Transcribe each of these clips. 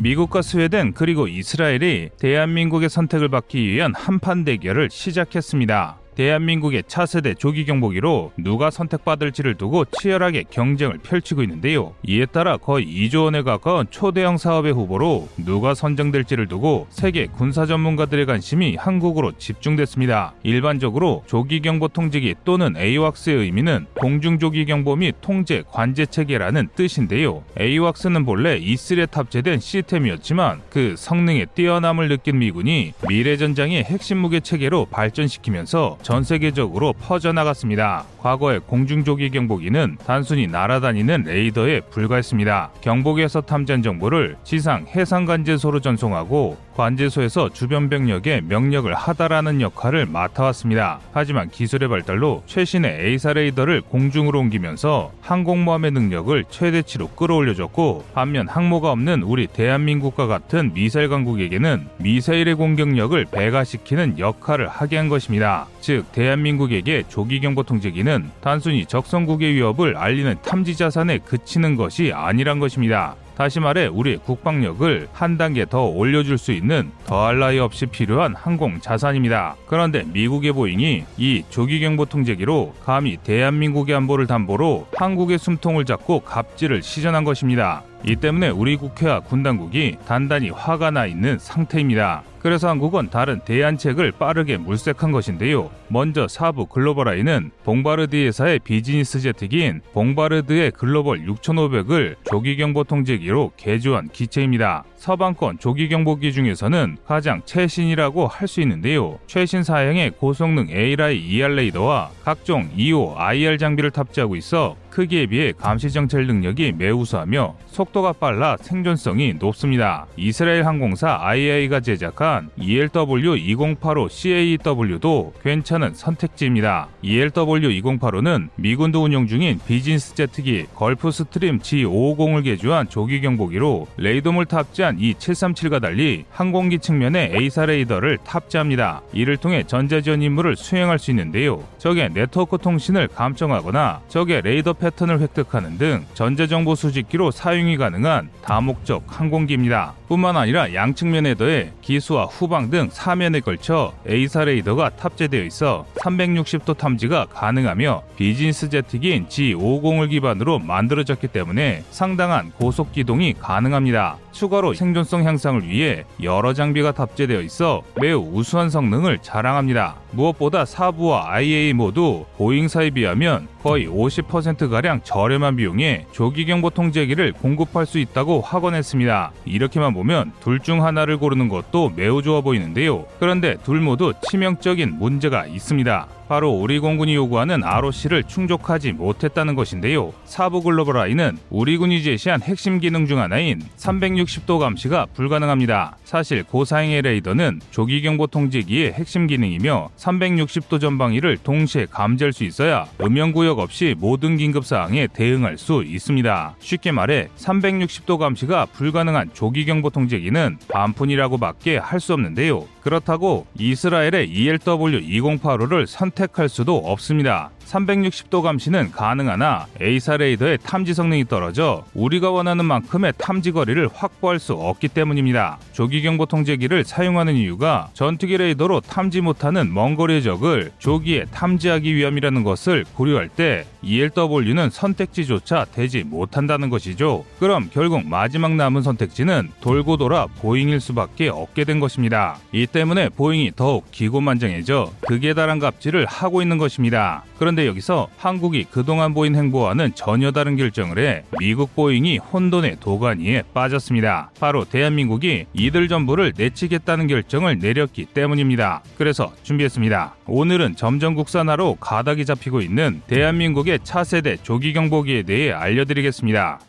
미국과 스웨덴 그리고 이스라엘이 대한민국의 선택을 받기 위한 한판 대결을 시작했습니다. 대한민국의 차세대 조기 경보기로 누가 선택받을지를 두고 치열하게 경쟁을 펼치고 있는데요. 이에 따라 거의 2조 원에 가까운 초대형 사업의 후보로 누가 선정될지를 두고 세계 군사 전문가들의 관심이 한국으로 집중됐습니다. 일반적으로 조기 경보 통제기 또는 AWACS의 의미는 공중 조기 경보 및 통제 관제 체계라는 뜻인데요. AWACS는 본래 이슬에 탑재된 시스템이었지만 그 성능의 뛰어남을 느낀 미군이 미래 전장의 핵심 무기 체계로 발전시키면서 전 세계적으로 퍼져나갔습니다. 과거의 공중조기 경보기는 단순히 날아다니는 레이더에 불과했습니다. 경보기에서 탐지한 정보를 지상 해상 관제소로 전송하고 관제소에서 주변 병력에 명령을 하다라는 역할을 맡아왔습니다. 하지만 기술의 발달로 최신의 A사 레이더를 공중으로 옮기면서 항공모함의 능력을 최대치로 끌어올려줬고 반면 항모가 없는 우리 대한민국과 같은 미사일 강국에게는 미사일의 공격력을 배가시키는 역할을 하게 한 것입니다. 즉 대한민국에게 조기경보 통제기는 단순히 적성국의 위협을 알리는 탐지 자산에 그치는 것이 아니란 것입니다. 다시 말해 우리 국방력을 한 단계 더 올려줄 수 있는 더할 나위 없이 필요한 항공 자산입니다. 그런데 미국의 보잉이 이 조기경보 통제기로 감히 대한민국의 안보를 담보로 한국의 숨통을 잡고 갑질을 시전한 것입니다. 이 때문에 우리 국회와 군 당국이 단단히 화가 나 있는 상태입니다. 그래서 한국은 다른 대안책을 빠르게 물색한 것인데요. 먼저 사브 글로벌아이는 봉바르디에사의 비즈니스 제트기인 봉바르디에 글로벌 6500을 조기경보 통제기로 개조한 기체입니다. 서방권 조기경보기 중에서는 가장 최신이라고 할 수 있는데요. 최신 사양의 고성능 Erieye ER 레이더와 각종 EO, IR 장비를 탑재하고 있어 크기에 비해 감시 정찰 능력이 매우 우수하며 속도가 빨라 생존성이 높습니다. 이스라엘 항공사 IAI가 제작한 ELW2085 CAEW도 괜찮은 선택지입니다. ELW2085는 미군도 운용 중인 비즈니스 제트기 걸프 스트림 G550을 개조한 조기 경보기로 레이돔을 탑재한 E737과 달리 항공기 측면에 AESA 레이더를 탑재합니다. 이를 통해 전자지원 임무를 수행할 수 있는데요. 적의 네트워크 통신을 감청하거나 적의 레이더 패턴을 획득하는 등 전자정보 수집기로 사용이 가능한 다목적 항공기입니다. 뿐만 아니라 양측면에 더해 기수와 후방 등 4면에 걸쳐 AESA 레이더가 탑재되어 있어 360도 탐지가 가능하며 비즈니스 제트기인 G550을 기반으로 만들어졌기 때문에 상당한 고속 기동이 가능합니다. 추가로 생존성 향상을 위해 여러 장비가 탑재되어 있어 매우 우수한 성능을 자랑합니다. 무엇보다 사부와 IA 모두 보잉사에 비하면 거의 50%가량 저렴한 비용에 조기경보 통제기를 공급할 수 있다고 확언했습니다. 이렇게만 보면 둘 중 하나를 고르는 것도 매우 좋아 보이는데요. 그런데 둘 모두 치명적인 문제가 있습니다. 바로 우리 공군이 요구하는 ROC를 충족하지 못했다는 것인데요. 사부 글로벌 아이는 우리 군이 제시한 핵심 기능 중 하나인 360도 감시가 불가능합니다. 사실 고사행의 레이더는 조기 경보 통제기의 핵심 기능이며 360도 전방위를 동시에 감지할 수 있어야 음영 구역 없이 모든 긴급 사항에 대응할 수 있습니다. 쉽게 말해 360도 감시가 불가능한 조기 경보 통제기는 반푼이라고밖에 할 수 없는데요. 그렇다고 이스라엘의 ELW2085를 선택할 수도 없습니다. 360도 감시는 가능하나 AESA 레이더의 탐지 성능이 떨어져 우리가 원하는 만큼의 탐지 거리를 확보할 수 없기 때문입니다. 조기 경보 통제기를 사용하는 이유가 전투기 레이더로 탐지 못하는 먼 거리의 적을 조기에 탐지하기 위함이라는 것을 고려할 때 ELW는 선택지조차 되지 못한다는 것이죠. 그럼 결국 마지막 남은 선택지는 돌고 돌아 보잉일 수밖에 없게 된 것입니다. 이 때문에 보잉이 더욱 기고만장해져 극에 달한 갑질을 하고 있는 것입니다. 그런데 여기서 한국이 그동안 보인 행보와는 전혀 다른 결정을 해 미국 보잉이 혼돈의 도가니에 빠졌습니다. 바로 대한민국이 이들 전부를 내치겠다는 결정을 내렸기 때문입니다. 그래서 준비했습니다. 오늘은 점점 국산화로 가닥이 잡히고 있는 대한민국의 차세대 조기 경보기에 대해 알려드리겠습니다.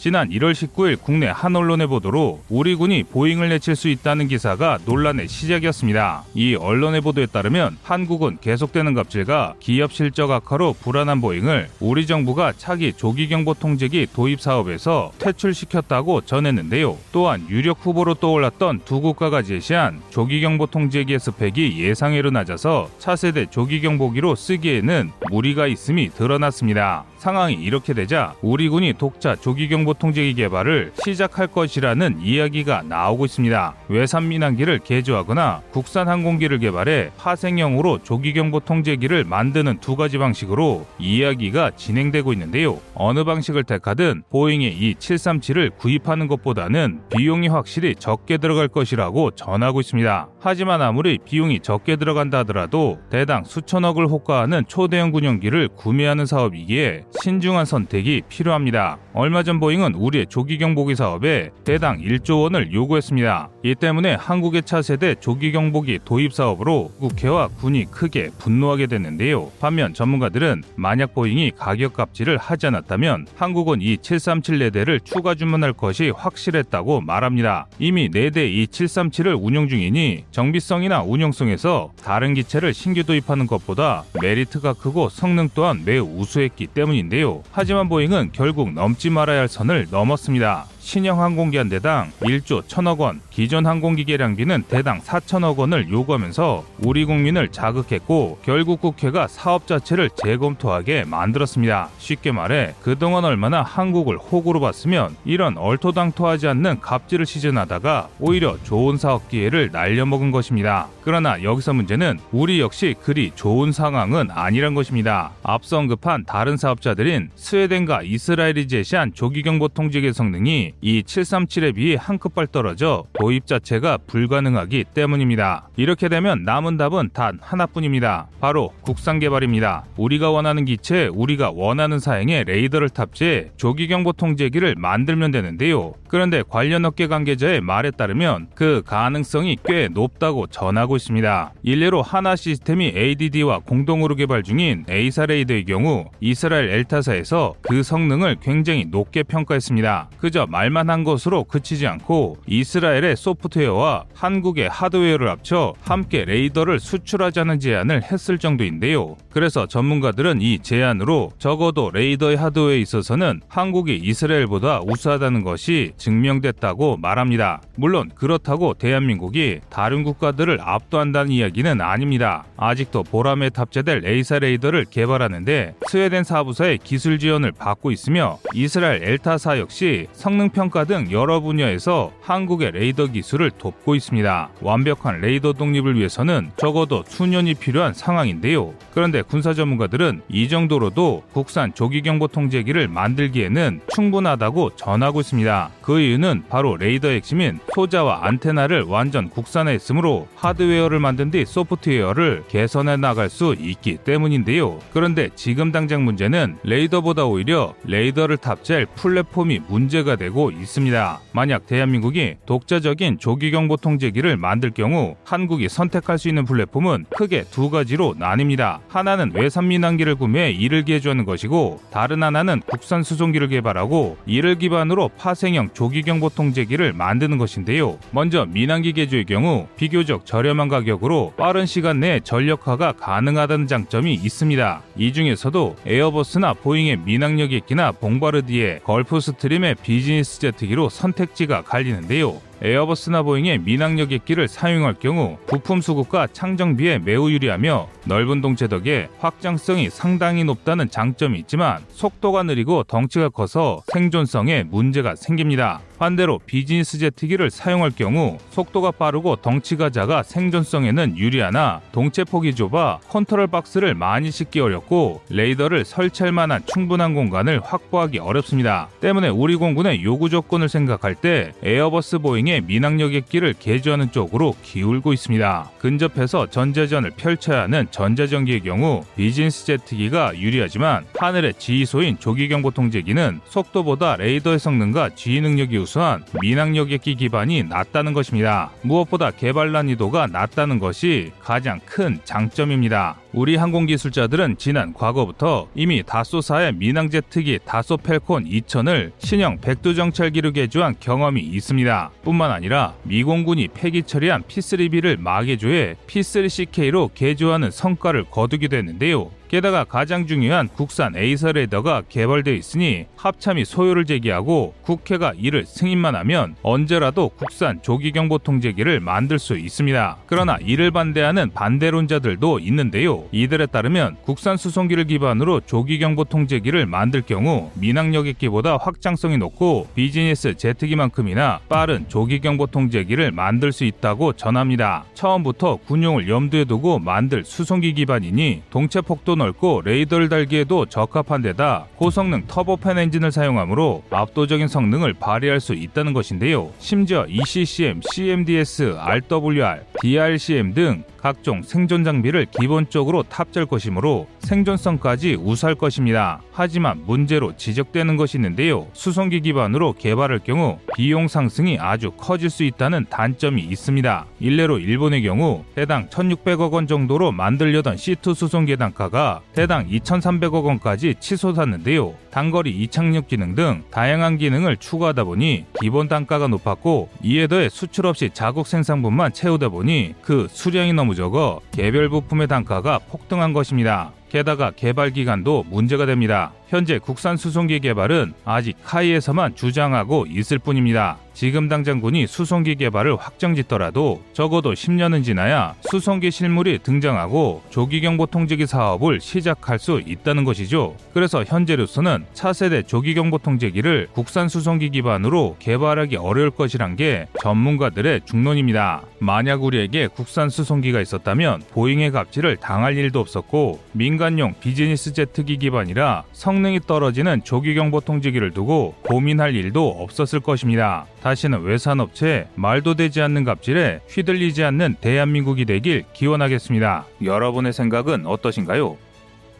지난 1월 19일 국내 한 언론의 보도로 우리 군이 보잉을 내칠 수 있다는 기사가 논란의 시작이었습니다. 이 언론의 보도에 따르면 한국은 계속되는 갑질과 기업 실적 악화로 불안한 보잉을 우리 정부가 차기 조기 경보 통제기 도입 사업에서 퇴출시켰다고 전했는데요. 또한 유력 후보로 떠올랐던 두 국가가 제시한 조기 경보 통제기의 스펙이 예상외로 낮아서 차세대 조기 경보기로 쓰기에는 무리가 있음이 드러났습니다. 상황이 이렇게 되자 우리 군이 독자 조기 경보 통제기 개발을 시작할 것이라는 이야기가 나오고 있습니다. 외산 민항기를 개조하거나 국산 항공기를 개발해 파생형으로 조기경보 통제기를 만드는 두 가지 방식으로 이야기가 진행되고 있는데요. 어느 방식을 택하든 보잉의 E737을 구입하는 것보다는 비용이 확실히 적게 들어갈 것이라고 전하고 있습니다. 하지만 아무리 비용이 적게 들어간다 하더라도 대당 수천억을 호가하는 초대형 군용기를 구매하는 사업이기에 신중한 선택이 필요합니다. 얼마 전 보잉은 우리의 조기 경보기 사업에 대당 1조 원을 요구했습니다. 이 때문에 한국의 차세대 조기 경보기 도입 사업으로 국회와 군이 크게 분노하게 됐는데요. 반면 전문가들은 만약 보잉이 가격 갑질을 하지 않았다면 한국은 E737 네 대를 추가 주문할 것이 확실했다고 말합니다. 이미 4대 E737을 운용 중이니 정비성이나 운용성에서 다른 기체를 신규 도입하는 것보다 메리트가 크고 성능 또한 매우 우수했기 때문인데요. 하지만 보잉은 결국 넘지 말아야 할 선을 넘었습니다. 신형 항공기 한 대당 1조 1천억 원, 기존 항공기 개량비는 대당 4천억 원을 요구하면서 우리 국민을 자극했고 결국 국회가 사업 자체를 재검토하게 만들었습니다. 쉽게 말해 그동안 얼마나 한국을 호구로 봤으면 이런 얼토당토하지 않는 갑질을 시전하다가 오히려 좋은 사업 기회를 날려먹은 것입니다. 그러나 여기서 문제는 우리 역시 그리 좋은 상황은 아니란 것입니다. 앞서 언급한 다른 사업자들인 스웨덴과 이스라엘이 제시한 조기경보 통제기 성능이 E737에 비해 한 끗발 떨어져 도입 자체가 불가능하기 때문입니다. 이렇게 되면 남은 답은 단 하나뿐입니다. 바로 국산 개발입니다. 우리가 원하는 기체, 우리가 원하는 사양의 레이더를 탑재해 조기 경보 통제기를 만들면 되는데요. 그런데 관련 업계 관계자의 말에 따르면 그 가능성이 꽤 높다고 전하고 있습니다. 일례로 한화 시스템이 ADD와 공동으로 개발 중인 AESA 레이더의 경우 이스라엘 엘타사에서 그 성능을 굉장히 높게 평가했습니다. 그저 말만 한 것으로 그치지 않고 이스라엘의 소프트웨어와 한국의 하드웨어를 합쳐 함께 레이더를 수출하자는 제안을 했을 정도인데요. 그래서 전문가들은 이 제안으로 적어도 레이더의 하드웨어에 있어서는 한국이 이스라엘보다 우수하다는 것이 증명됐다고 말합니다. 물론 그렇다고 대한민국이 다른 국가들을 압도한다는 이야기는 아닙니다. 아직도 보라매에 탑재될 AESA 레이더를 개발하는데 스웨덴 사브사의 기술 지원을 받고 있으며 이스라엘 엘타사 역시 성능 평가 등 여러 분야에서 한국의 레이더 기술을 돕고 있습니다. 완벽한 레이더 독립을 위해서는 적어도 수년이 필요한 상황인데요. 그런데 군사 전문가들은 이 정도로도 국산 조기경보 통제기를 만들기에는 충분하다고 전하고 있습니다. 그 이유는 바로 레이더 핵심인 소자와 안테나를 완전 국산화했으므로 하드웨어를 만든 뒤 소프트웨어를 개선해 나갈 수 있기 때문인데요. 그런데 지금 당장 문제는 레이더보다 오히려 레이더를 탑재할 플랫폼이 문제가 되고 있습니다. 만약 대한민국이 독자적인 조기경보 통제기를 만들 경우 한국이 선택할 수 있는 플랫폼은 크게 두 가지로 나뉩니다. 하나는 외산 민항기를 구매해 이를 개조하는 것이고 다른 하나는 국산 수송기를 개발하고 이를 기반으로 파생형 조기경보 통제기를 만드는 것인데요. 먼저 민항기 개조의 경우 비교적 저렴한 가격으로 빠른 시간 내에 전력화가 가능하다는 장점이 있습니다. 이 중에서도 에어버스나 보잉의 민항여객기나 봉바르디에 걸프스트림의 비즈니스 제트기로 선택지가 갈리는데요. 에어버스나 보잉의 민항여객기를 사용할 경우 부품 수급과 창정비에 매우 유리하며 넓은 동체 덕에 확장성이 상당히 높다는 장점이 있지만 속도가 느리고 덩치가 커서 생존성에 문제가 생깁니다. 반대로 비즈니스 제트기를 사용할 경우 속도가 빠르고 덩치가 작아 생존성에는 유리하나 동체 폭이 좁아 컨트롤 박스를 많이 싣기 어렵고 레이더를 설치할 만한 충분한 공간을 확보하기 어렵습니다. 때문에 우리 공군의 요구 조건을 생각할 때 에어버스 보잉의 보잉의 민항여객기를 개조하는 쪽으로 기울고 있습니다. 근접해서 전자전을 펼쳐야 하는 전자전기의 경우 비즈니스 제트기가 유리하지만 하늘의 지휘소인 조기경보통제기는 속도보다 레이더의 성능과 지휘 능력이 우수한 민항여객기 기반이 낮다는 것입니다. 무엇보다 개발 난이도가 낮다는 것이 가장 큰 장점입니다. 우리 항공기술자들은 지난 과거부터 이미 다소사의 민항제트기 다소 펠콘 2000을 신형 백두정찰기로 개조한 경험이 있습니다. 뿐만 아니라 미공군이 폐기 처리한 P3B를 마개조해 P3CK로 개조하는 성과를 거두기도 했는데요. 게다가 가장 중요한 국산 에이서 레더가 개발되어 있으니 합참이 소요를 제기하고 국회가 이를 승인만 하면 언제라도 국산 조기경보 통제기를 만들 수 있습니다. 그러나 이를 반대하는 반대론자들도 있는데요. 이들에 따르면 국산 수송기를 기반으로 조기경보 통제기를 만들 경우 민항여객기보다 확장성이 높고 비즈니스 제트기만큼이나 빠른 조기경보 통제기를 만들 수 있다고 전합니다. 처음부터 군용을 염두에 두고 만들 수송기 기반이니 동체 폭도 넓고 레이더를 달기에도 적합한 데다 고성능 터보팬 엔진을 사용하므로 압도적인 성능을 발휘할 수 있다는 것인데요. 심지어 ECCM, CMDS, RWR, DRCM 등 각종 생존 장비를 기본적으로 탑재할 것이므로 생존성까지 우수할 것입니다. 하지만 문제로 지적되는 것이 있는데요. 수송기 기반으로 개발할 경우 비용 상승이 아주 커질 수 있다는 단점이 있습니다. 일례로 일본의 경우 대당 1,600억 원 정도로 만들려던 C2 수송기의 단가가 대당 2,300억 원까지 치솟았는데요. 단거리 이착륙 기능 등 다양한 기능을 추가하다 보니 기본 단가가 높았고 이에 더해 수출 없이 자국 생산분만 채우다 보니 그 수량이 너무 적어 개별 부품의 단가가 폭등한 것입니다. 게다가 개발 기간도 문제가 됩니다. 현재 국산 수송기 개발은 아직 카이에서만 주장하고 있을 뿐입니다. 지금 당장 군이 수송기 개발을 확정짓더라도 적어도 10년은 지나야 수송기 실물이 등장하고 조기경보 통제기 사업을 시작할 수 있다는 것이죠. 그래서 현재로서는 차세대 조기경보 통제기를 국산 수송기 기반으로 개발하기 어려울 것이란 게 전문가들의 중론입니다. 만약 우리에게 국산 수송기가 있었다면 보잉의 갑질을 당할 일도 없었고 민간 용 비즈니스 제트기 기반이라 성능이 떨어지는 조기경보 통제기를 두고 고민할 일도 없었을 것입니다. 다시는 외산업체에 말도 되지 않는 갑질에 휘둘리지 않는 대한민국이 되길 기원하겠습니다. 여러분의 생각은 어떠신가요?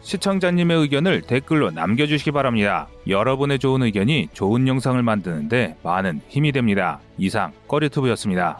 시청자님의 의견을 댓글로 남겨주시기 바랍니다. 여러분의 좋은 의견이 좋은 영상을 만드는데 많은 힘이 됩니다. 이상 꺼리투브였습니다.